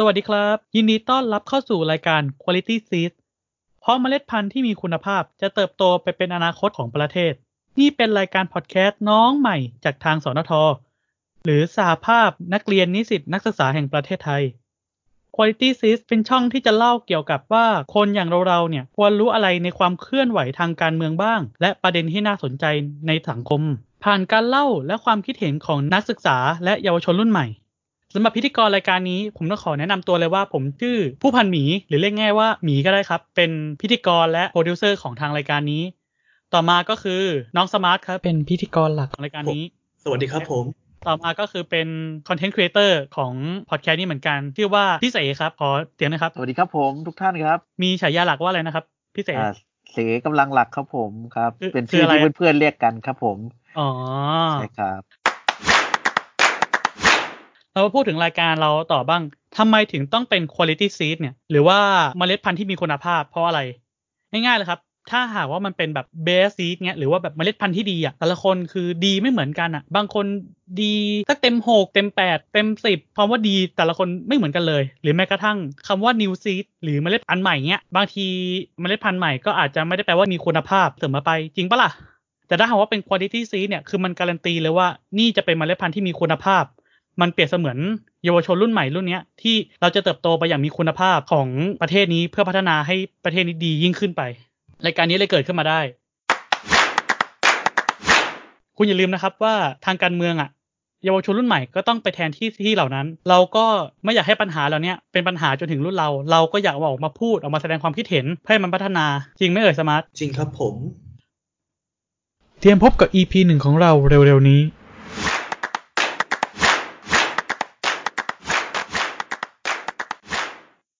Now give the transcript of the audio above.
สวัสดีครับ ยินดีต้อนรับเข้าสู่รายการ Quality Seed เพราะเมล็ดพันธุ์ที่มีคุณภาพจะเติบโตไปเป็นอนาคตของประเทศ นี่เป็นรายการพอดแคสต์น้องใหม่จากทางสนท หรือสาภาพนักเรียนนิสิตนักศึกษาแห่งประเทศไทย Quality Seed เป็นช่องที่จะเล่าเกี่ยวกับว่าคนอย่างเราๆเนี่ยควรรู้อะไรในความเคลื่อนไหวทางการเมืองบ้าง และประเด็นที่น่าสนใจในสังคม ผ่านการเล่าและความคิดเห็นของนักศึกษาและเยาวชนรุ่นใหม่ สำหรับพิธีกรรายการนี้ผมต้องขอแนะนำตัวเลยว่าผมชื่อผู้พันหมีหรือเรียกง่ายว่าหมีก็ได้ครับ เป็นพิธีกรและโปรดิวเซอร์ของทางรายการนี้ ต่อมาก็คือน้องสมาร์ทครับเป็นพิธีกรหลักของรายการนี้ สวัสดีครับผม ต่อมาก็คือเป็น content creator ของพอดแคสต์นี้เหมือนกันชื่อว่าพี่เสครับขอเสียงหน่อยครับ สวัสดีครับผมทุกท่านครับ มีฉายาหลักว่าอะไรนะครับพี่เสอ่าเสกำลังหลักครับผมครับคือเป็นคือชื่ออะไรที่อะเพื่อนๆเรียกกันครับผมอ๋อใช่ครับ เราพูดถึงรายการเราต่อบ้างทำไมถึงต้องเป็น quality seed เนี่ย หรือว่าเมล็ดพันธุ์ที่มีคุณภาพเพราะอะไร ง่ายๆเลยครับ ถ้าหากว่ามันเป็นแบบ base seed เนี่ยหรือว่าแบบเมล็ดพันธุ์ที่ดีอะ แต่ละคนคือดีไม่เหมือนกันอะ บางคนดีสักเต็มหกเต็มแปดเต็มสิบความว่าดีแต่ละคนไม่เหมือนกันเลย หรือแม้กระทั่งคำว่า new seed หรือเมล็ดพันธุ์ใหม่เนี้ยบางทีเมล็ดพันธุ์ใหม่ก็อาจจะไม่ได้แปลว่ามีคุณภาพเสมอไปจริงปะล่ะแต่ถ้าหากว่าเป็น quality seed เนี่ยคือมันการันตีเลยว่านี่จะเป็นเมล็ดพันธุ์ที่มีคุณภาพ มันเปรียบเสมือนเยาวชนรุ่นใหม่รุ่นเนี้ยที่เราจะเติบโตไปอย่างมีคุณภาพของประเทศนี้เพื่อพัฒนาให้ประเทศนี้ดียิ่งขึ้นไปรายการนี้เลยเกิดขึ้นมาได้ คุณอย่าลืมนะครับว่าทางการเมืองอะเยาวชนรุ่นใหม่ก็ต้องไปแทนที่ที่เหล่านั้น เราก็ไม่อยากให้ปัญหาเหล่าเนี้ยเป็นปัญหาจนถึงรุ่นเรา เราก็อยากเอาออกมาพูดออกมาแสดงความคิดเห็นเพื่อให้มันพัฒนา จริงไหม่เอ่ยสมาร์ทจริงครับผม เตรียมพบกับ EP หนึ่งของเราเร็วๆนี้